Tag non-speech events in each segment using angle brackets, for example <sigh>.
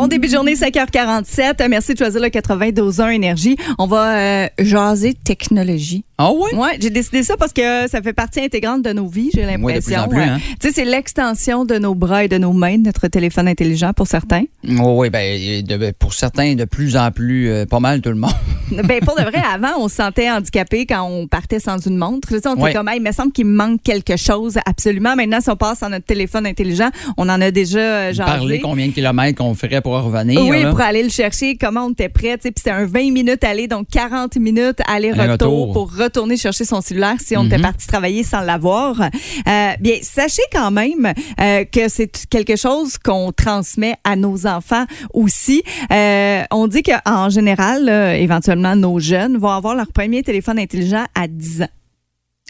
Bon début de journée, 5h47. Merci de choisir le 92.1 Énergie. On va euh, jaser technologie. Ah ouais? Ouais, j'ai décidé ça parce que ça fait partie intégrante de nos vies, j'ai Oui, l'impression. plus, hein. Tu sais, c'est l'extension de nos bras et de nos mains, notre téléphone intelligent pour certains. Oui, oui, ben, de- pour certains, de plus en plus, euh, pas mal tout le monde. <laughs> ben pour de vrai, avant, on se sentait handicapé quand on partait sans une montre. Tu sais, on était Ouais. comme, Hey, il me semble qu'il me manque quelque chose absolument. Maintenant, si on passe à notre téléphone intelligent, on en a déjà euh, jasé. Parler combien de kilomètres qu'on ferait pour revenir. Oui, là. pour aller le chercher, comment on était prêt. Puis c'était un 20 minutes aller, donc 40 minutes aller-retour pour retourner chercher son cellulaire si on était Mhm. parti travailler sans l'avoir. Euh, bien, sachez quand même euh, que c'est quelque chose qu'on transmet à nos enfants aussi. Euh, on dit qu'en général, là, éventuellement, nos jeunes vont avoir leur premier téléphone intelligent à 10 ans.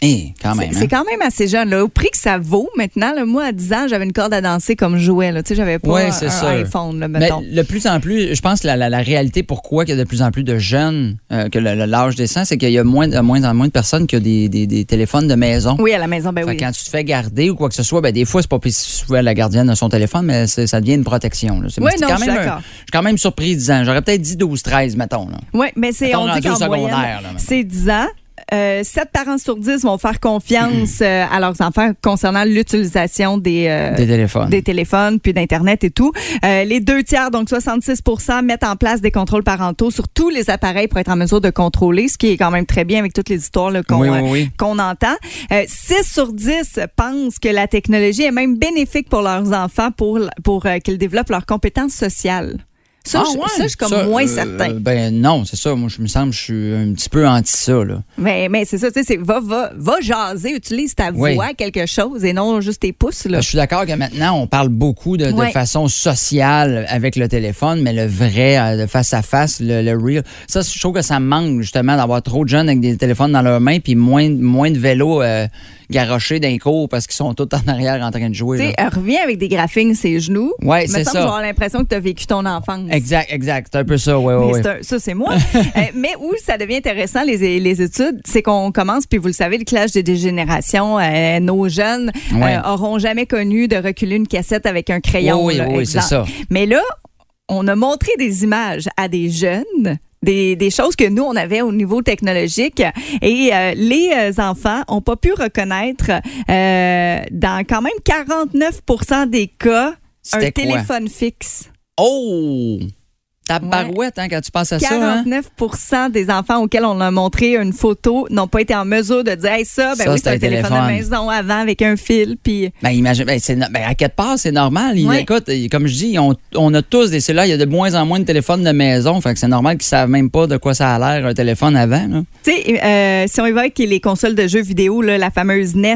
Eh. C'est hein? quand même assez jeune. Là. Au prix que ça vaut maintenant, là, moi, à 10 ans, j'avais une corde à danser comme jouet. Là. Tu sais, j'avais pas Ouais, un, un iPhone, là, Mais le plus en plus, je pense que la, la- la réalité pourquoi il y a de plus en plus de jeunes euh, que l'âge descend, c'est qu'il y a moins, de moins en moins de personnes qui ont des, des- des téléphones de maison. Oui, à la maison, ben Fait oui. Quand tu te fais garder ou quoi que ce soit, ben des fois, c'est pas plus souvent la gardienne de son téléphone, mais ça devient une protection. là. Oui, non, quand je suis d'accord. Je suis quand même surpris 10 ans. J'aurais peut-être dit 12, 13, mettons. Oui, mais c'est, on dit qu'en moyenne, c'est 10 ans. Euh, 7 parents sur 10 vont faire confiance <clears throat> euh, à leurs enfants concernant l'utilisation des, euh, Des téléphones. des téléphones, puis d'Internet et tout. Euh, les deux tiers, donc 66% mettent en place des contrôles parentaux sur tous les appareils pour être en mesure de contrôler, ce qui est quand même très bien avec toutes les histoires qu'on Oui, oui, oui. qu'on entend. Euh, 6 sur 10 pensent que la technologie est même bénéfique pour leurs enfants pour, pour qu'ils développent leurs compétences sociales. Ça, Ah, je, ouais? ça, je suis comme Ça, moins euh, certain. Ben non, c'est ça. Moi, je me semble que je suis un petit peu anti ça. Là. Mais, mais c'est ça, tu sais, c'est va, va, va jaser, utilise ta Oui. voix, quelque chose, et non juste tes pouces. Là. Je suis d'accord que maintenant, on parle beaucoup de, façon sociale avec le téléphone, mais le vrai, euh, de face à face, le, le real, ça, je trouve que ça me manque justement d'avoir trop de jeunes avec des téléphones dans leurs mains, puis moins, moins de vélos euh, garochés d'un cours parce qu'ils sont tous en arrière en train de jouer. Tu sais, reviens avec des graphiques ses genoux. Ouais, Me c'est semble ça. avoir l'impression que tu as vécu ton enfance. Exact, exact. C'est un peu ça, oui, oui, ça, c'est moi. <laughs> Euh, mais où ça devient intéressant, les, les études, c'est qu'on commence, puis vous le savez, le clash des générations, euh, nos jeunes Ouais. euh, auront jamais connu de reculer une cassette avec un crayon. Oui, oui, là, oui, c'est ça. Mais là, on a montré des images à des jeunes. Des, des choses que nous, on avait au niveau technologique. Et euh, les enfants ont pas pu reconnaître euh, dans quand même 49 des cas un quoi? téléphone fixe. Oh! Ta barouette, hein, quand tu penses à ça. Hein? 49% des enfants auxquels on a montré une photo n'ont pas été en mesure de dire hey, ça, ben Ça, oui, c'est un un téléphone, téléphone. de maison avant avec un fil. Puis Ben, imagine, ben, ben, à quelque part, c'est normal. Écoute, comme je dis, on, on a tous des cellulaires. Il y a de moins en moins de téléphones de maison. Fait que c'est normal qu'ils savent même pas de quoi ça a l'air, un téléphone avant. Tu sais, euh, si on évoque les consoles de jeux vidéo, là, la fameuse NES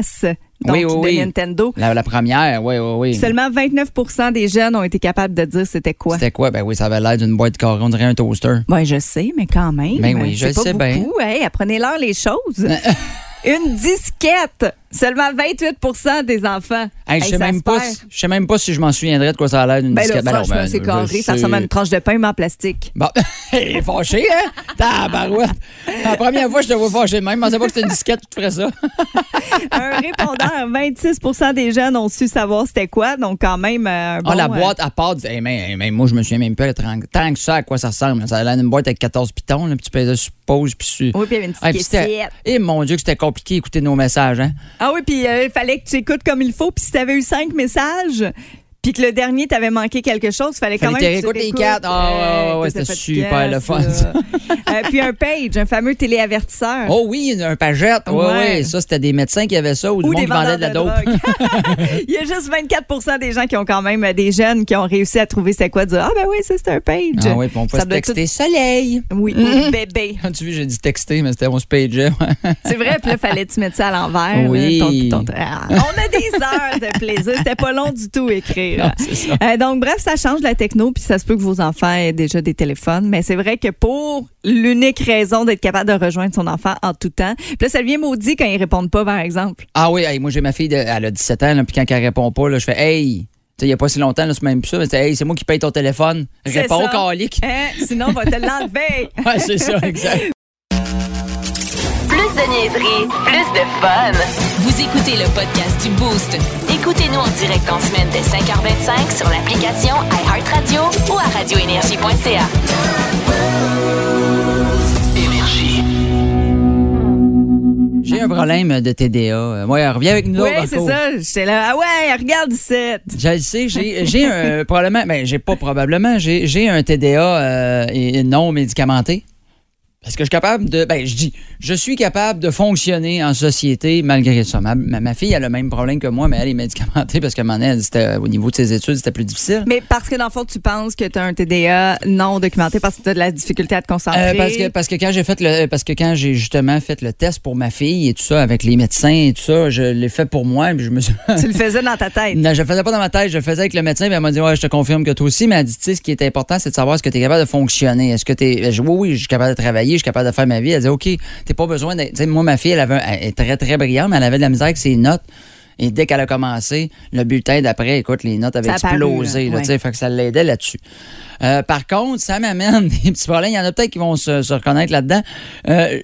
donc, Oui, oui, de oui. Nintendo, La, la première, oui, oui, oui. seulement 29% des jeunes ont été capables de dire c'était quoi. C'était quoi? Ben oui, ça avait l'air d'une boîte carrée. On dirait un toaster. Oui, je sais, mais quand même. Ben oui, je c'est pas sais bien. Hey, apprenez-leur les choses. <laughs> Une disquette. Seulement 28% des enfants. Hey, je Hey, sais même pas, si- je sais même pas si je m'en souviendrais de quoi ça a l'air d'une Ben là, disquette. Ben franchement, ben, c'est carré. Ça ressemble à une tranche de pain, mais en plastique. Bon, <laughs> il est fâché, hein? <laughs> Tabarouette. La première fois je te vois fâché même, je pensais pas que c'était une disquette qui te ferait ça. <laughs> un répondeur, 26% des jeunes ont su savoir c'était quoi. Donc, quand même, euh, un bon, Ah, la euh, boîte à part, hey, mais, hey, mais moi, je me souviens même pas tant, tant que ça à quoi ça ressemble. Ça a l'air d'une boîte avec 14 pitons, là, puis tu pèses sur pause, puis. Oui, puis il y avait une petite caissette. Eh mon Dieu, que c'était compliqué d'écouter nos messages, hein? Ah oui, puis euh, il fallait que tu écoutes comme il faut. Puis si tu avais eu cinq messages, puis que le dernier t'avait manqué quelque chose, il fallait quand Fallait même que tu les quatre. Ah, ouais, ouais, ouais, que c'était super le fun, ça. <laughs> Euh, puis un page, un fameux téléavertisseur. Oh oui, un pagette. Oui, Ouais. oui. Ça, c'était des médecins qui avaient ça ou du Ou monde des qui vendait de la dope. <laughs> Il y a juste 24% des gens qui ont quand même, euh, des jeunes qui ont réussi à trouver c'est quoi, dire Ah, ben oui, ça, c'est un page. Ah oui, puis on peut Ça se texter soleil. Oui, <laughs> ou bébé. Quand tu vois, j'ai dit texter, mais c'était on se pageait. C'est vrai, puis là, fallait tu mettre ça à l'envers. Oui. là, ton- ton- Ah, on a des heures de plaisir. C'était pas long du tout écrire. <laughs> Non, c'est ça. Euh, donc, bref, ça change la techno, puis ça se peut que vos enfants aient déjà des téléphones. Mais c'est vrai que pour l'unique raison d'être capable de rejoindre son enfant en tout temps, puis là, ça devient maudit quand ils répondent pas, par exemple. Ah oui, hey, moi j'ai ma fille, de- elle a 17 ans, puis quand elle répond pas, là, je fais Hey, il n'y a pas si longtemps, c'est même plus ça. mais c'est, Hey, c'est moi qui paye ton téléphone. Réponds, calique. Hein? Sinon, on va te <laughs> l'enlever. Ouais, c'est ça, exact. Plus de niaiserie, plus de fun. Vous écoutez le podcast du Boost. Écoutez-nous en direct en semaine dès 5h25 sur l'application iHeartRadio ou à radioénergie.ca. J'ai un problème de TDA. Ouais, reviens avec nous. Oui, c'est ça. J'étais là. Ah ouais, regarde ici. Je le sais, j'ai un probablement, ben j'ai pas probablement, j'ai un TDA euh, non médicamenté. Est-ce que je suis capable de. Ben, je dis, je suis capable de fonctionner en société malgré ça. Ma, ma- ma fille a le même problème que moi, mais elle est médicamentée parce qu'à un moment donné, elle, au niveau de ses études, c'était plus difficile. Mais parce que dans le fond, tu penses que tu as un TDA non documenté parce que tu as de la difficulté à te concentrer? Euh, parce que parce que quand j'ai fait le parce que quand j'ai justement fait le test pour ma fille et tout ça avec les médecins et tout ça, je l'ai fait pour moi puis je me suis tu le faisais dans ta tête? <laughs> Non, je le faisais pas dans ma tête, je le faisais avec le médecin, puis elle m'a dit Ouais, je te confirme que toi aussi, mais elle dit, tu sais, ce qui est important, c'est de savoir est-ce que tu es capable de fonctionner? Est-ce que tu es. Oui, oui, je suis capable de travailler, je suis capable de faire ma vie. Elle dit OK, t'es pas besoin d'être. Moi, ma fille, elle, avait elle est très, très brillante, mais elle avait de la misère avec ses notes. Et dès qu'elle a commencé, le bulletin d'après, écoute, les notes avaient Ça a paru, explosé. là, ouais. fait que ça l'aidait là-dessus. Euh, par contre, ça m'amène <laughs> des petits problèmes. Il y en a peut-être qui vont se, se reconnaître là-dedans. Euh,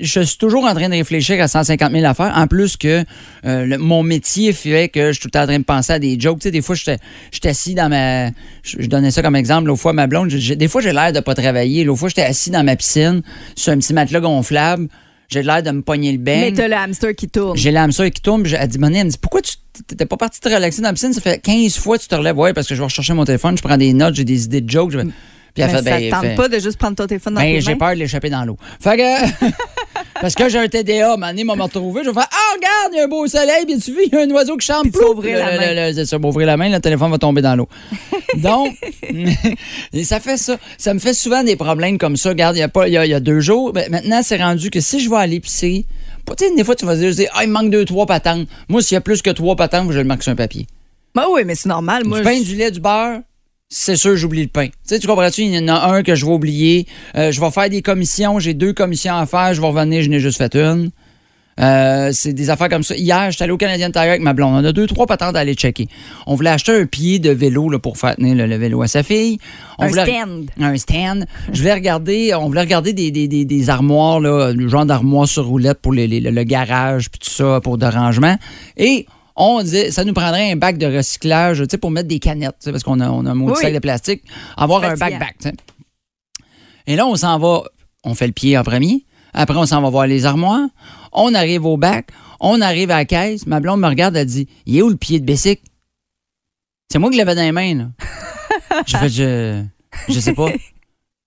je, je suis toujours en train de réfléchir à 150 000 affaires. En plus que euh, le- mon métier fait que je suis tout le temps en train de penser à des jokes. Tu sais, des fois, j'étais j'étais assis dans ma... Je, je donnais ça comme exemple. L'autre fois, ma blonde, des fois, j'ai l'air de pas travailler. L'autre fois, j'étais assis dans ma piscine sur un petit matelas gonflable. J'ai l'air de me pogner le Mais bec. t'as le hamster qui tourne. J'ai l'âme ça qui tourne. Elle dit, Monet, elle me dit, pourquoi tu t'es pas parti te relaxer dans la piscine? Ça fait 15 fois que tu te relèves. Ouais, parce que je vais rechercher mon téléphone, je prends des notes, j'ai des idées de jokes. je vais- Puis elle Mais fait, ça ben, te tente fait- pas de juste prendre ton téléphone dans ben, j'ai peur de l'échapper dans l'eau. Fait que. <laughs> Parce que j'ai un TDA, donné, m'a retrouvé. Je vais faire Ah, regarde, il y a un beau soleil, puis tu vu, il y a un oiseau qui chante. Puis ouvrir la main. le- C'est ça, m'ouvrir la main, le téléphone va tomber dans l'eau. <laughs> Donc, <laughs> et ça fait ça. Ça me fait souvent des problèmes comme ça. Regarde, il y a, pas, il y a, il y a deux jours. Ben, maintenant, c'est rendu que si je vais à l'épicerie, tu sais, des fois, tu vas dire, je dis, ah, il me manque deux, trois patentes. Moi, s'il y a plus que trois patentes, je le marque sur un papier. Ben oui, mais c'est normal. Moi, du pain, je- du lait, du beurre, c'est sûr, j'oublie le pain. Tu sais, tu comprends-tu? Il y en a un que je vais oublier. Euh, je vais faire des commissions. J'ai deux commissions à faire. Je vais revenir, je n'ai juste fait une. Euh, c'est des affaires comme ça. Hier, j'étais allé au Canadian Tire avec ma blonde. On a deux, trois patentes à aller checker. On voulait acheter un pied de vélo là, pour faire tenir le, le vélo à sa fille. On Un voulait- stand. Un stand. Je voulais regarder, on voulait regarder des, des, des, des armoires, là, le genre d'armoires sur roulette pour les- les- le, le garage, puis tout ça, pour de rangement. Et on disait, ça nous prendrait un bac de recyclage, tu sais, pour mettre des canettes, tu sais, parce qu'on a, on a un maudit Oui. sac de plastique. Avoir un sais. Et là, on s'en va, on fait le pied en premier. Après, on s'en va voir les armoires. On arrive au bac. On arrive à la caisse. Ma blonde me regarde, elle dit Il est où le pied de Bessic C'est moi qui l'avais dans les mains, là. <laughs> J'ai fait Je, je sais pas.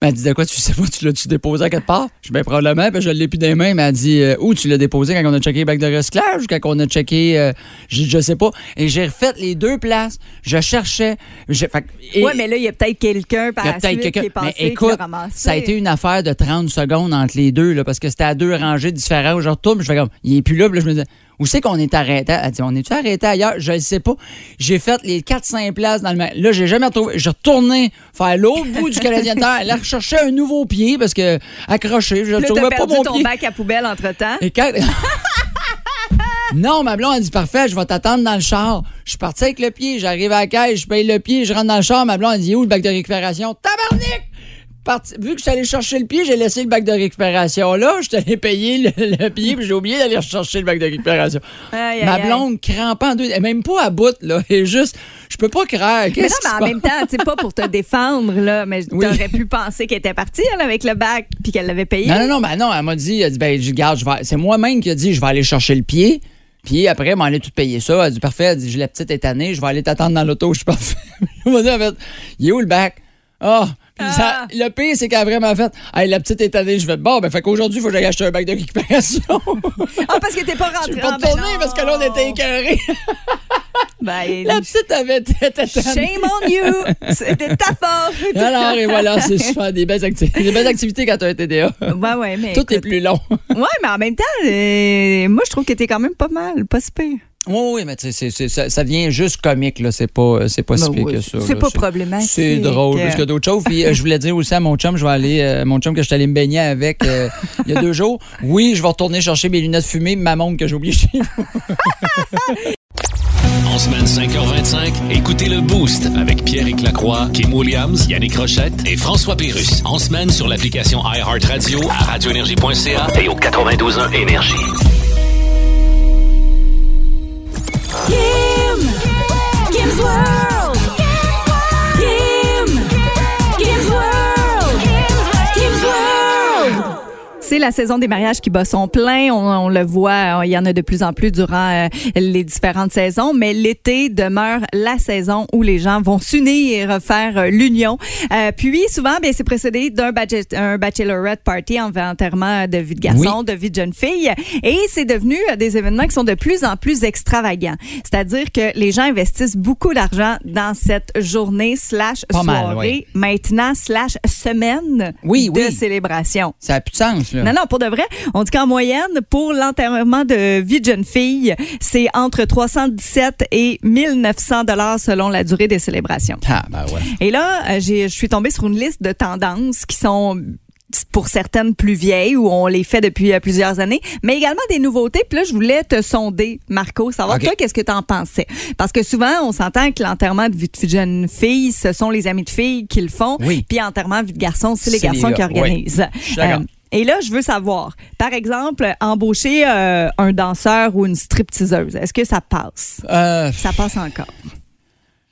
Elle dit de quoi tu sais pas, tu l'as-tu déposé à quelque part? Je dis ben probablement, puis je l'ai plus les mains, mais elle dit euh, où tu l'as déposé quand on a checké les bacs de recyclage ou quand on a checké euh, je, je sais pas. Et j'ai refait les deux places. Je cherchais. j'ai- fait et- Ouais, mais là, il y a peut-être quelqu'un par y a la suite qui est passé Mais qui écoute, ça a été une affaire de 30 secondes entre les deux, là, parce que c'était à deux rangées différentes. Je retourne, je fais comme, il est plus là, puis là, je me disais, où c'est qu'on est arrêté? Elle dit, on est-tu arrêté ailleurs? Je ne sais pas. J'ai fait les 4-5 places dans le ma- Là, j'ai jamais retrouvé. J'ai retourné faire l'autre <laughs> bout du Canadien de Terre, aller rechercher un nouveau pied, parce que accroché, je ne trouvais pas perdu mon ton pied. bac à poubelle entre-temps. Et quand... <laughs> Non, ma blonde a dit parfait, je vais t'attendre dans le char. Je suis parti avec le pied, j'arrive à la caisse, je paye le pied, je rentre dans le char. Ma blonde a dit où le bac de récupération? Tabarnak! Parti- Vu que je suis allé chercher le pied, j'ai laissé le bac de récupération là. Je suis allé payer le, le <laughs> pied, puis j'ai oublié d'aller chercher le bac de récupération. Aïe, aïe, Ma aïe. blonde crampant en deux, elle est même pas à bout, là. Est juste, je peux pas craindre. Mais non, mais en même temps, tu sais, pas pour te défendre, là, mais Oui. t'aurais pu penser qu'elle était partie, elle, avec le bac, puis qu'elle l'avait payé. Non, non, non, ben non, elle m'a dit, elle dit, ben, je garde, je vais. C'est moi-même qui a dit, je vais aller chercher le pied. Puis après, elle m'a allé tout payer ça. Elle a dit, parfait, elle dit, j'ai la petite étannée, je vais aller t'attendre dans l'auto, je suis parfait. <laughs> Elle m'a dit, en fait, il est où le bac? Ah! Ça- Ah. le pire, c'est qu'elle a vraiment fait, hey, la petite étannée, je vais bon, ben, fait qu'aujourd'hui, il faut que j'aille acheter un bac de récupération. Ah, parce que t'es pas je rentré. vais pas ben tourner parce que là, on était écœurés. Ben, la petite avait shame on you! C'était ta faute! Alors, et voilà, c'est super des belles, des belles activités quand tu as un TDA. Ouais, ouais, mais. Tout est plus long. Ouais, mais en même temps, euh, moi, je trouve que t'es quand même pas mal, pas si pire. Oui, oui, mais tu sais, c'est- c'est- ça, ça devient juste comique, là. C'est pas, c'est pas si Ben pire oui, que ça. c'est là. pas problématique. C'est drôle, plus que d'autres choses. Puis euh, je voulais dire aussi à mon chum, je vais aller, euh, mon chum que je suis allé me baigner avec euh, il y a deux jours. Oui, je vais retourner chercher mes lunettes fumées, ma montre que j'ai oubliée chez nous. En semaine 5h25, écoutez le Boost avec pierre Lacroix, Kim Williams, Yannick Rochette et François Pérus. En semaine sur l'application iHeartRadio à radioénergie.ca et au 92.1 Énergie. Kim! Kim's World! C'est la saison des mariages qui bat son plein. On, on le voit, il y en a de plus en plus durant euh, les différentes saisons, mais l'été demeure la saison où les gens vont s'unir, faire euh, l'union. Euh, puis souvent, bien, c'est précédé d'un bachelor- un bachelorette party en enterrement de vie de garçon, de vie de jeune fille, et c'est devenu euh, des événements qui sont de plus en plus extravagants. C'est-à-dire que les gens investissent beaucoup d'argent dans cette journée slash mal, soirée, maintenant slash semaine Oui, de oui. célébration. Ça n'a plus de sens, là. Non, non, pour de vrai, on dit qu'en moyenne, pour l'enterrement de vie de jeune fille, c'est entre 317 et 1900 dollars selon la durée des célébrations. Ah, ben ouais. Et là, euh, je suis tombée sur une liste de tendances qui sont pour certaines plus vieilles où on les fait depuis euh, plusieurs années, mais également des nouveautés. Puis là, je voulais te sonder, Marco, savoir OK. toi, qu'est-ce que tu en pensais? Parce que souvent, on s'entend que l'enterrement de vie de jeune fille, ce sont les amis de filles qui le font. Oui. Puis enterrement de vie de garçon, c'est les garçons qui gars, oui. Et là, je veux savoir, par exemple, embaucher euh, un danseur ou une stripteaseuse, est-ce que ça passe? Euh, Ça passe encore.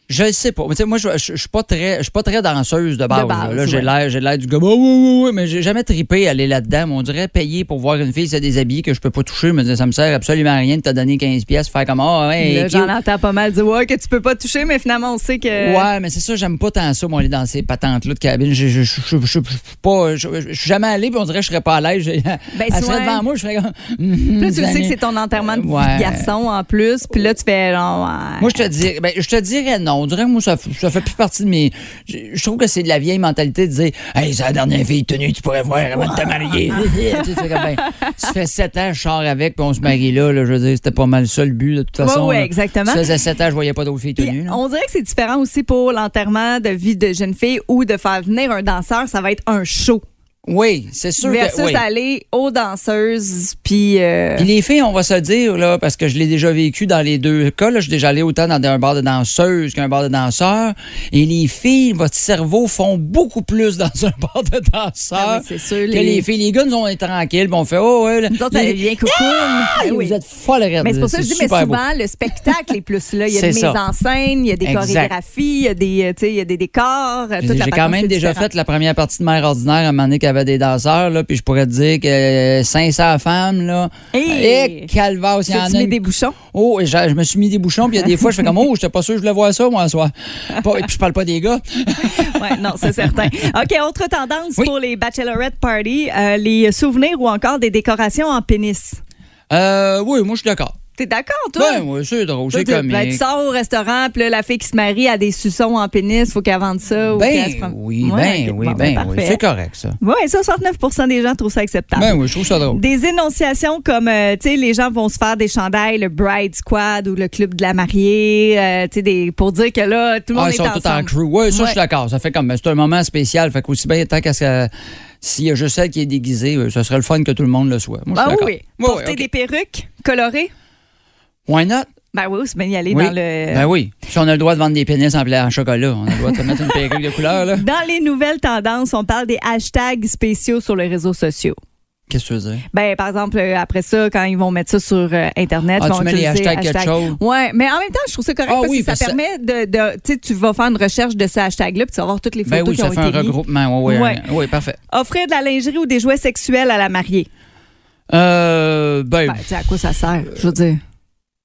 Je le sais pas. Mais tu sais, moi, je, je suis pas très, je suis pas très danseuse de base. De base, là. Là, j'ai l'air, j'ai l'air du gars. Oh, oui, oui, oui, mais j'ai jamais tripé à aller là-dedans. On dirait payer pour voir une fille se déshabiller que je peux pas toucher. Mais ça me sert absolument à rien de te donner 15 pièces, faire comme. Là, cute. J'en entends pas mal dire ouais, que tu peux pas toucher, mais finalement, on sait que. Ouais, mais c'est ça, j'aime pas tant ça, moi, aller dans ces patentes-là de cabine. Je, je, pas, suis jamais allé, puis on dirait que je serais pas à l'aise. Ben, <laughs> Elle serait devant moi, je ferais comme. <laughs> Puis là, tu le sais que c'est ton enterrement de Ouais. garçon en plus, puis là, tu fais. genre, ouais. Moi, je te dirais, ben, je te dirais non. On dirait que moi, ça, fait plus partie de mes. Je, je trouve que c'est de la vieille mentalité de dire Hey, c'est la dernière fille tenue, tu pourrais voir avant de te marier. <laughs> tu, sais, comme, ben, ça fait sept ans, je sors avec, puis on se marie là. là je veux dire, c'était pas mal ça le but, de toute façon. là. exactement. Ça faisait sept ans, je voyais pas d'autres filles tenues. là. on dirait que c'est différent aussi pour l'enterrement de vie de jeune fille ou de faire venir un danseur, ça va être un show. Oui, c'est sûr Versus que. oui. aller aux danseuses, puis. euh, Puis les filles, on va se dire, là, parce que je l'ai déjà vécu dans les deux cas, là, je suis déjà allé autant dans un bar de danseuses qu'un bar de danseurs. Et les filles, votre cerveau font beaucoup plus <laughs> dans un bar de danseurs Ah oui, c'est sûr, que les- les... filles. Les gars, nous, on est tranquilles, on fait, oh, ouais. Nous autres, les- devient cocoon. Ah, oui. Vous êtes folle. Mais c'est pour ça que je dis, mais beau. souvent, le spectacle est plus là. Il y a <laughs> des mises en scène, il y a des Exact. chorégraphies, il y a des, euh, il y a des décors. La J'ai quand même déjà fait la première partie de Mère ordinaire à un moment donné des danseurs, là, puis je pourrais te dire que euh, 500 femmes, là. Hey! Et calvaire, il y en Tu a. mets des bouchons? Oh, je, je me suis mis des bouchons, puis il y a des fois, je fais comme, oh, j'étais pas sûr que je voulais voir ça, moi, soir. Pas- et puis je parle pas des gars. <laughs> Ouais, non, c'est certain. OK, autre tendance Oui. pour les bachelorette parties, euh, les souvenirs ou encore des décorations en pénis? Euh, oui, moi, je suis d'accord. T'es d'accord, toi? Ben, oui, c'est drôle, c'est tu- ben, tu comique. sors au restaurant, puis là, la fille qui se marie a des suçons en pénis, faut qu'elle vende ça. ou Ben prenne- oui, Ouais, ben oui, bon, ben oui. C'est correct, ça. Oui, 69% des gens trouvent ça acceptable. Ben oui, je trouve ça drôle. Des énonciations comme, euh, tu sais, les gens vont se faire des chandails, le Bride Squad ou le Club de la mariée, euh, tu sais, pour dire que là, tout le monde Ah, est ils sont ensemble. tous en crew. Oui, ça, je suis d'accord. Ça fait comme, c'est un moment spécial. Fait qu'aussi bien, tant qu'à ce que- s'il y a juste celle qui est déguisée, euh, ce serait le fun que tout le monde le soit. Moi, je Ah suis oui, Oui, Porter oui, des perruques colorées? Why not? Ben oui, c'est bien y aller Oui. dans le... Ben oui. Si on a le droit de vendre des pénis en, en chocolat, on a le droit de mettre une perruque de couleur, là. Dans les nouvelles tendances, on parle des hashtags spéciaux sur les réseaux sociaux. Qu'est-ce que tu veux dire? Ben, par exemple, euh, après ça, quand ils vont mettre ça sur euh, Internet, Ah, ils vont tu mets les hashtags quelque chose? Ouais, mais en même temps, je trouve ça correct Ah parce oui, que ça parce permet de, de tu sais, tu vas faire une recherche de ce hashtag-là, puis tu vas voir toutes les photos Ben oui, qui ça ont fait un regroupement. Oui, Ouais. oui, parfait. Offrir de la lingerie ou des jouets sexuels à la mariée. Euh, ben, Ben, tu sais, à quoi ça sert, je veux dire?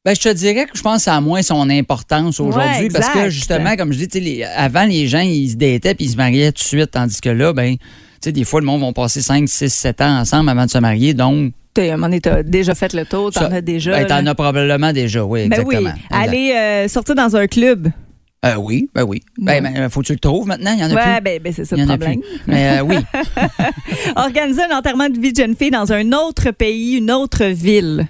Ben, je te dirais que je pense que ça a moins son importance aujourd'hui Ouais, parce que justement, comme je dis, les- avant, les gens, ils se détaient puis ils se mariaient tout de suite, tandis que là, ben, tu sais, des fois, le monde va passer 5, 6, 7 ans ensemble avant de se marier, donc. À un moment donné, t'as déjà fait le tour, t'en as déjà. Ben, t'en as probablement déjà, oui, Ben exactement. oui, aller euh, sortir dans un club. Euh, oui, ben oui. Ben, ben, faut que tu le trouves maintenant, il y en a Ouais, plus. ben, ben, c'est ça le problème. Mais euh, oui. <laughs> Organiser un enterrement de vie de jeune fille dans un autre pays, une autre ville.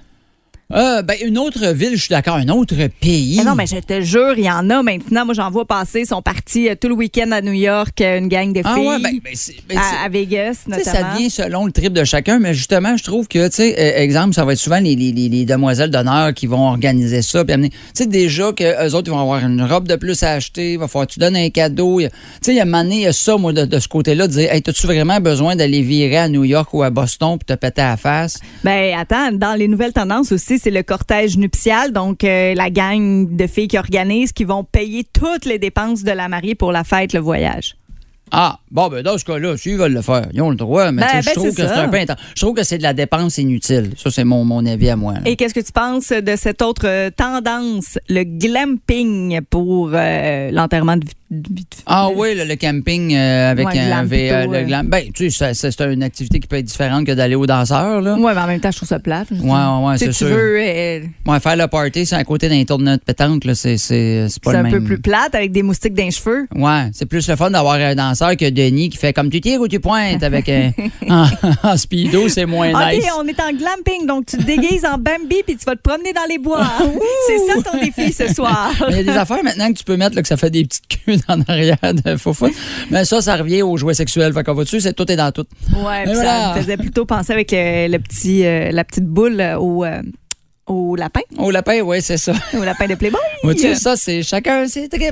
Euh, ben, une autre ville, je suis d'accord, un autre pays. Ah non, mais je te jure, il y en a maintenant. Moi, j'en vois passer. Ils sont partis euh, tout le week-end à New York, euh, une gang de filles. Ah ouais, ben, ben, ben, à, à Vegas, notamment. ça vient selon le trip de chacun, mais justement, je trouve que, tu sais, euh, exemple, ça va être souvent les, les- les- les demoiselles d'honneur qui vont organiser ça. Puis amener, tu sais, déjà qu'eux autres, ils vont avoir une robe de plus à acheter, il va falloir que tu donnes un cadeau. Tu sais, il y a a ça, moi, de, de ce côté-là, de dire, hey, as-tu vraiment besoin d'aller virer à New York ou à Boston puis te péter à la face? Ben attends, dans les nouvelles tendances aussi, c'est le cortège nuptial, donc euh, la gang de filles qui organisent, qui vont payer toutes les dépenses de la mariée pour la fête, le voyage. Ah, bon, ben, dans ce cas-là, s'ils veulent le faire, ils ont le droit, mais Ben, tu sais, ben, je trouve que c'est un peu intense. Je trouve que c'est de la dépense inutile. Ça, c'est mon, mon avis à moi. là. Et qu'est-ce que tu penses de cette autre euh, tendance, le glamping pour euh, l'enterrement de, de- de- Ah oui, le, le camping euh, avec Ouais, un plutôt, le glam. Ben, tu sais, c'est une activité qui peut être différente que d'aller au danseur, là. Ouais, mais en même temps, je trouve ça plate. je veux Ouais, ouais, Tu c'est tu sûr. veux, euh, Ouais, faire le party, c'est à côté d'un tournoi de pétanque, c'est, c'est, c'est pas c'est le un même. peu plus plate avec des moustiques dans les cheveux. Ouais, c'est plus le fun d'avoir un danseur que Denis qui fait comme tu tires ou tu pointes avec un <laughs> en, en speedo, c'est moins OK, nice. on est en glamping, donc tu te déguises en Bambi puis tu vas te promener dans les bois. c'est ça ton défi ce soir. <laughs> Mais Il y a des affaires maintenant que tu peux mettre là, que ça fait des petites queues <laughs> en arrière de faux Mais ça, ça revient aux jouets sexuels. Fait qu'on va dessus, c'est tout est dans tout. Ouais, Mais puis voilà. ça me faisait plutôt penser avec le, le petit, euh, la petite boule euh, au, euh, au lapin, Au lapin, oui, c'est ça. au lapin de Playboy. Ouais, tu sais, ça, c'est chacun, c'est très.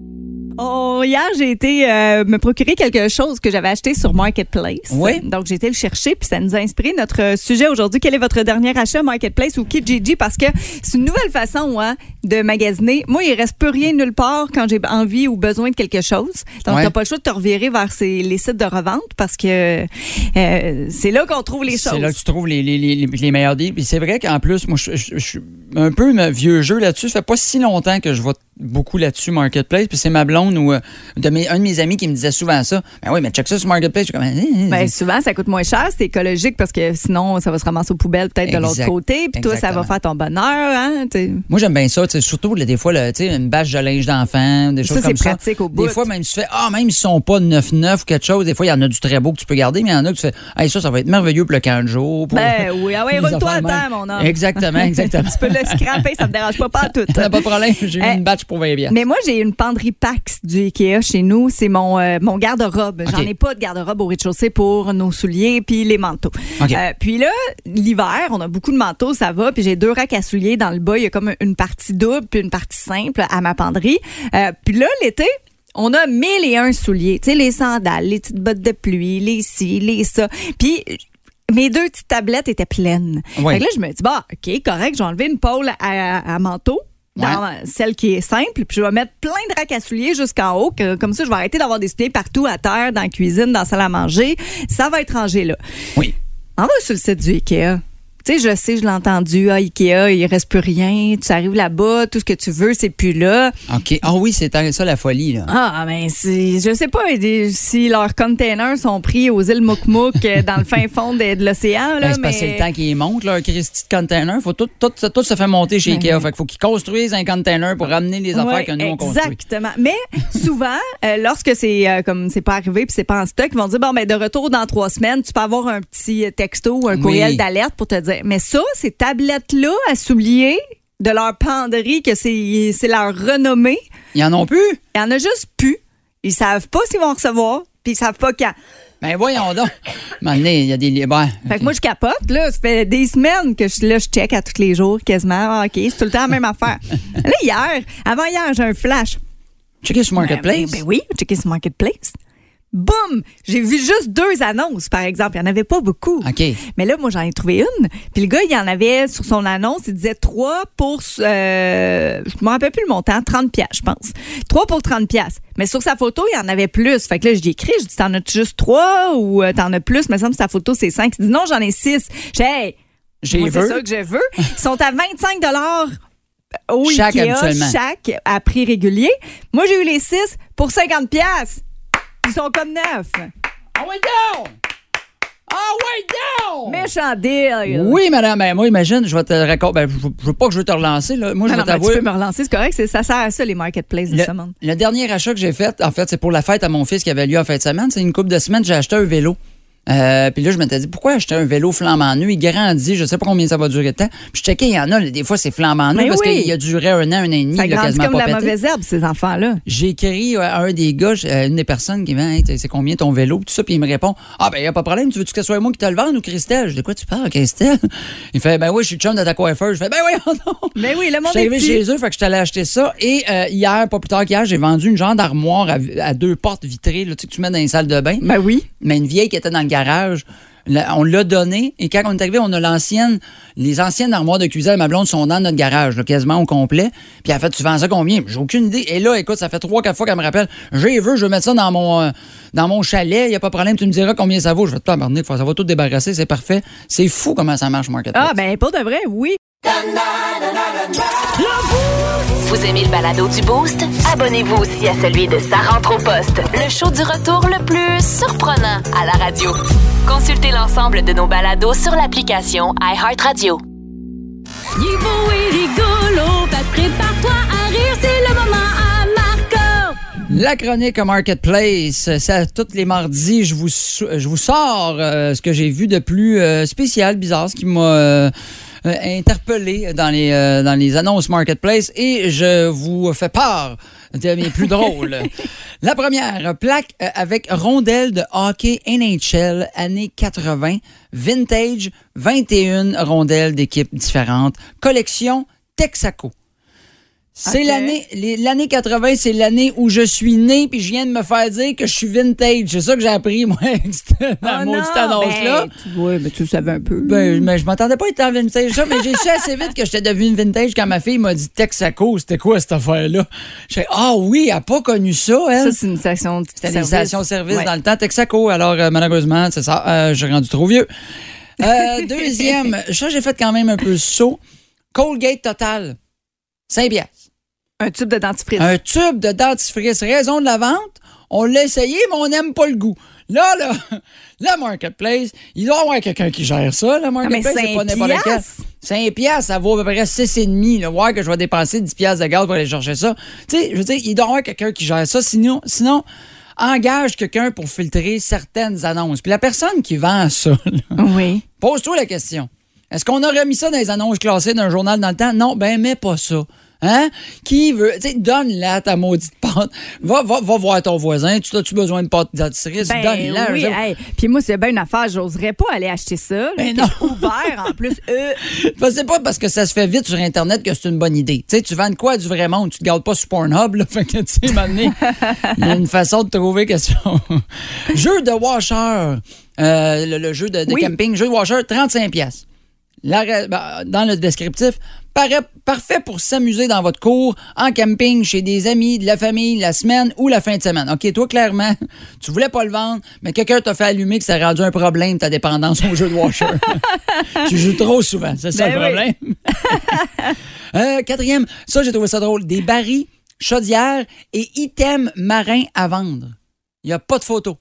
Oh, hier, j'ai été euh, me procurer quelque chose que j'avais acheté sur Marketplace. Oui. Donc, j'ai été le chercher, puis ça nous a inspiré notre sujet aujourd'hui. Quel est votre dernier achat Marketplace ou Kijiji? Parce que c'est une nouvelle façon hein, de magasiner. Moi, il reste plus rien nulle part quand j'ai envie ou besoin de quelque chose. Donc, Ouais. t'as pas le choix de te revirer vers ces, les sites de revente parce que euh, c'est là qu'on trouve les choses. C'est là que tu trouves les, les, les, les meilleurs deals. Puis c'est vrai qu'en plus, moi, je, suis un peu vieux jeu là-dessus. Ça fait pas si longtemps que je vais beaucoup là-dessus, Marketplace. Puis c'est ma blonde ou euh, de mes, un de mes amis qui me disait souvent ça. Ben oui, mais check ça sur Marketplace. Je suis comme, eh, eh, Ben, souvent, ça coûte moins cher, c'est écologique parce que sinon, ça va se ramasser aux poubelles peut-être de l'autre côté. Puis toi, ça va faire ton bonheur. Hein? Moi, j'aime bien ça. Surtout, là, des fois, là, une bâche de linge d'enfant, des Ça, choses c'est comme ça. pratique au bout. Des fois, même si tu fais, ah, même s'ils sont pas 9-9 ou quelque chose, des fois, il y en a du très beau que tu peux garder, mais il y en a que tu fais, hey, ça, ça va être merveilleux pour le camp de jour. pour- Ben oui, ah les roule-toi à terre, même. mon homme. Exactement, exactement. tu peux le scraper, ça me dérange pas, pas tout. T'as <laughs> pas de problème, j'ai eu Eh, une batch pour 20 bières. Mais moi, j'ai une penderie Pax du Ikea chez nous. C'est mon, euh, mon garde-robe. J'en ai pas de garde-robe au rez-de-chaussée pour nos souliers puis les manteaux. Euh, puis là, l'hiver, on a beaucoup de manteaux, ça va. Puis j'ai deux racks à souliers dans le bas. Il y a comme une partie double puis une partie simple à ma penderie. Euh, puis là, l'été, on a mille et un souliers. Tu sais, les sandales, les petites bottes de pluie, les ci, les ça. Puis mes deux petites tablettes étaient pleines. Fait que là, je me dis, bah, OK, correct, j'ai enlevé une pôle à, à manteau. Dans celle qui est simple, puis je vais mettre plein de racks à souliers jusqu'en haut, que- comme ça je vais arrêter d'avoir des souliers partout à terre, dans la cuisine, dans la salle à manger. Ça va être rangé là. Oui. On va sur le site du Ikea. Tu sais, je sais, je l'ai entendu. Ah, Ikea, il reste plus rien. Tu arrives là-bas, tout ce que tu veux, c'est plus là. OK. Ah oui, c'est ça la folie, là. Ah, ben, je sais pas si leurs containers sont pris aux îles Moukmouk euh, dans le fin fond de, de l'océan. Ben, Là, que c'est le temps qu'ils montent, leur Christy de container. Faut tout, tout, tout se fait monter chez Ikea. Fait qu'il faut qu'ils construisent un container pour ramener les affaires Ouais, que nous, on construit. Exactement. Mais souvent, euh, lorsque c'est euh, comme c'est pas arrivé puis c'est pas en stock, ils vont dire bon ben de retour dans trois semaines, tu peux avoir un petit texto ou un Oui. courriel d'alerte pour te dire. Mais ça, ces tablettes là à souliers de leur penderie que c'est c'est leur renommée, Ils en ont plus? il y en a juste plus. Ils savent pas s'ils vont recevoir puis ils savent pas quand. Ben voyons donc. Il y a des... Ben, Fait que moi, je capote, là. Ça fait des semaines que je, là, je check à tous les jours, quasiment. Ah, OK, c'est tout le temps la même affaire. <laughs> Là, hier, avant hier, j'ai un flash. checker sur Marketplace. Ben, ben, ben oui, checker sur Marketplace. Boum! J'ai vu juste deux annonces, par exemple. Il n'y en avait pas beaucoup. OK. Mais là, moi, j'en ai trouvé une. Puis le gars, il y en avait sur son annonce, il disait 3 pour, euh, je me rappelle plus le montant, 30 pièces, je pense. 3 pour 30 pièces. Mais sur sa photo, il y en avait plus. Fait que là, j'ai écrit, je dis, t'en as juste 3 ou euh, t'en as plus? Mais ça me semble que sa photo, c'est 5. Il dit, non, j'en ai 6. J'ai, hey, c'est ça que je veux. Ils sont à 25 au Chaque, Ikea, chaque à prix régulier. Moi, j'ai eu les 6 pour 50 pièces. Ils sont comme neufs. Ah oui, donc! Ah ouais, non! Méchant deal. Oui, madame. Ben, moi, imagine, je vais te raconter. Ben, je, je veux pas que je veux te relancer, là. Moi, je vais mais tu t'avouer. peux me relancer, c'est correct. c'est- Ça sert à ça, les marketplaces de Le, ce monde. le dernier achat que j'ai fait, en fait, c'est pour la fête à mon fils qui avait lieu en fin de semaine. C'est une couple de semaines, j'ai acheté un vélo. Euh, puis là, je m'étais dit, pourquoi acheter un vélo flambant neuf? Il grandit, je sais pas combien ça va durer de temps. Puis je checkais, il y en a, là, des fois, c'est flambant Mais parce oui. qu'il a duré un an, un an et demi, Ça il a grandit quasiment comme pas la pété. mauvaise herbe, ces enfants-là. J'ai écrit à un des gars, à une des personnes qui vient, hey, c'est combien ton vélo, tout ça, puis il me répond, ah ben y a pas de problème, tu veux que ce soit moi qui te le vende ou Christelle? Je dis, de quoi tu parles, Christelle? <laughs> Il fait, ben oui, je suis le chum de ta coiffeuse. Je fais, ben oui, non. Mais oui, le monde est arrivé petit. chez eux, fait que je t'allais acheter ça. Et euh, hier, pas plus tard qu'hier, j'ai vendu une genre d'armoire à, à deux portes vitrées, là, tu sais, que tu mets dans les salles de bain. Ben oui. Mais une vieille qui était dans le garage. On l'a donné et quand on est arrivé, on a l'ancienne, les anciennes armoires de cuisine à ma blonde sont dans notre garage, là, quasiment au complet. Puis elle fait, tu vends ça combien? J'ai aucune idée. Et là, écoute, ça fait trois, quatre fois qu'elle me rappelle, j'ai vu, je veux mettre ça dans mon, euh, chalet, il n'y a pas de problème, tu me diras combien ça vaut. Je vais te parler, ça va tout débarrasser, c'est parfait. C'est fou comment ça marche, Marketplace. Ah, ben pour de vrai, oui. Vous aimez le balado du Boost? Abonnez-vous aussi à celui de Sa rentre au poste, le show du retour le plus surprenant à la radio. Consultez l'ensemble de nos balados sur l'application iHeartRadio. Il est beau et rigolo, fait que prépare-toi à rire, c'est le moment à Marco. La chronique Marketplace, ça, tous les mardis, je vous, je vous sors euh, ce que j'ai vu de plus euh, spécial, bizarre, ce qui m'a euh, interpellé dans les, euh, dans les annonces Marketplace et je vous fais part de mes plus <laughs> drôles. La première, plaque euh, avec rondelle de hockey NHL années 80, vintage, 21 rondelles d'équipes différentes, collection Texaco. C'est l'année, l'année 80, c'est l'année où je suis né, puis je viens de me faire dire que je suis vintage. C'est ça que j'ai appris, <laughs> moi, dans Oh annonce-là. ben, tu- Oui, mais tu le savais un peu. Ben, mais je m'attendais pas à être en vintage, ça, mais j'ai su assez vite que j'étais devenu vintage quand ma fille m'a dit Texaco. C'était quoi cette affaire-là? J'ai ah oui, elle a pas connu ça, elle. ça, c'est une station de C'était des stations-service Ouais. dans le temps Texaco. Alors, euh, malheureusement, c'est ça. euh, j'ai rendu trop vieux. Euh, <laughs> deuxième, ça, j'ai fait quand même un peu saut. Colgate Total. 5 piastres. Un tube de dentifrice. Un tube de dentifrice. Raison de la vente, on l'a essayé, mais on n'aime pas le goût. Là, là, <laughs> la Marketplace, il doit y avoir quelqu'un qui gère ça, la Marketplace, mais c'est pas n'importe lequel. piastres? 5 piastres, ça vaut à peu près 6,5. Là, voir que je vais dépenser 10 piastres de gaz pour aller chercher ça. Tu sais, je veux dire, il doit y avoir quelqu'un qui gère ça. Sinon, sinon engage quelqu'un pour filtrer certaines annonces. Puis la personne qui vend ça, là, Oui. Pose-toi la question. Est-ce qu'on aurait mis ça dans les annonces classées d'un journal dans le temps? Non, ben mets pas ça. Hein? Qui veut. Tu sais, donne-la ta maudite pâte. Va, va, va voir ton voisin. Tu as-tu besoin de pâte dentifrice? Ben Donne-la. oui, hey. Puis moi, c'est bien une affaire, j'oserais pas aller acheter ça. là, Ben non. ouvert en plus. <laughs> Euh, que c'est pas parce que ça se fait vite sur Internet que c'est une bonne idée. Tu sais, tu vends de quoi du vrai monde? Tu te gardes pas sur Pornhub, là. <laughs> Fait que, tu sais, il y a une façon de trouver question. <laughs> jeu de washer. Euh, le, le jeu de, de Oui. camping. Jeu de washer, 35 pièces. dans le descriptif, parfait pour s'amuser dans votre cours, en camping, chez des amis, de la famille, la semaine ou la fin de semaine. OK, toi, clairement, <laughs> tu voulais pas le vendre, mais quelqu'un t'a fait allumer que ça a rendu un problème ta dépendance au jeu de washer. <laughs> tu joues trop souvent, c'est ça Ben le oui. problème. <laughs> Euh, quatrième, ça, j'ai trouvé ça drôle. Des barils, chaudières et items marins à vendre. Il n'y a pas de photo.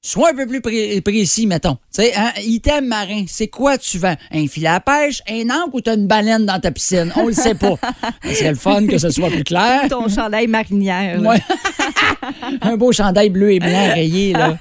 Sois un peu plus pré- précis, mettons. Tu sais, hein, item marin, c'est quoi tu vends? Un filet à pêche, un ancre ou t'as une baleine dans ta piscine? On le sait pas. <laughs> C'est le fun que ce soit plus clair. ton chandail marinière. Ouais. <laughs> un beau chandail bleu et blanc rayé, là.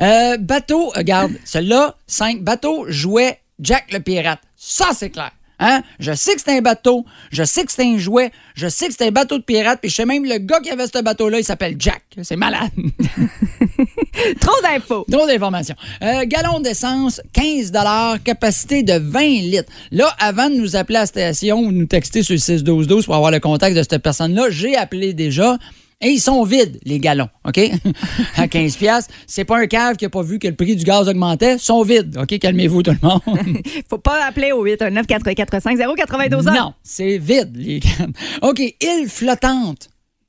Euh, bateau, regarde, celui-là, 5 bateaux, jouet, Jack le pirate. Ça, c'est clair. Hein? Je sais que c'est un bateau, je sais que c'est un jouet, je sais que c'est un bateau de pirate, puis je sais même le gars qui avait ce bateau-là, il s'appelle Jack. C'est malade. <laughs> Trop d'infos. Drôle d'information. Euh, gallon d'essence, 15 capacité de 20 litres. Là, avant de nous appeler à la station ou de nous texter sur le 61212 pour avoir le contact de cette personne-là, j'ai appelé déjà. Et ils sont vides, les gallons, OK? <laughs> à 15 piastres. C'est pas un cave qui a pas vu que le prix du gaz augmentait. Ils sont vides, OK? Calmez-vous, tout le monde. <laughs> Faut pas appeler au 819 445 092 non, c'est vide, les gars. <laughs> OK, île flottante.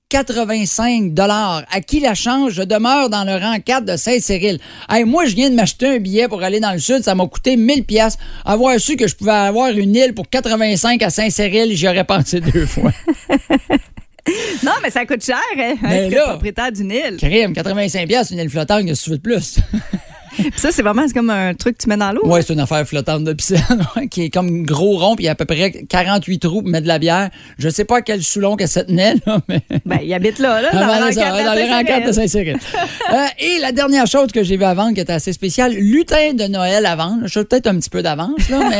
85 dollars. À qui la change? Je demeure dans le rang 4 de Saint-Cyril. Hey, moi, je viens de m'acheter un billet pour aller dans le sud. Ça m'a coûté 1000 pièces. Avoir su que je pouvais avoir une île pour 85 à Saint-Cyril, j'y aurais pensé deux fois. <laughs> Non, mais ça coûte cher, hein, Mais là- propriétaire d'une île. Crème, 85 pièces, une île flottante, qu'est-ce que tu veux de plus? <laughs> Puis ça, c'est vraiment comme un truc que tu mets dans l'eau. Ouais, c'est une affaire flottante de piscine <laughs> qui est comme gros rond, puis il y a à peu près 48 trous pour mettre de la bière. Je sais pas à quel soulon qu'elle se tenait, là, mais. Ben, il habite là, là, Ah, dans, dans les rencontres de Saint-Cyril. Euh, et la dernière chose que j'ai vu à vendre qui était assez spéciale, lutin de Noël à vendre. Je suis peut-être un petit peu d'avance, là, mais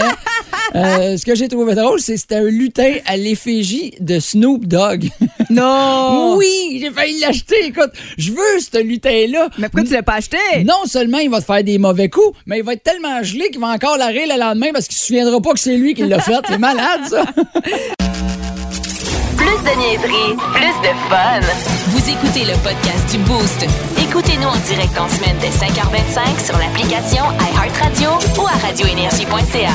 euh, ce que j'ai trouvé drôle, c'est que c'était un lutin à l'effigie de Snoop Dogg. Non! <laughs> oui, j'ai failli l'acheter. Écoute, je veux ce lutin-là. Mais pourquoi tu l'as pas acheté? Non seulement il va te faire des mauvais coups, mais il va être tellement gelé qu'il va encore la rire le lendemain parce qu'il se souviendra pas que c'est lui qui l'a fait. C'est malade, ça. Plus de niaiserie, plus de fun. Vous écoutez le podcast du Boost. Écoutez-nous en direct en semaine dès 5h25 sur l'application iHeartRadio ou à radioénergie.ca.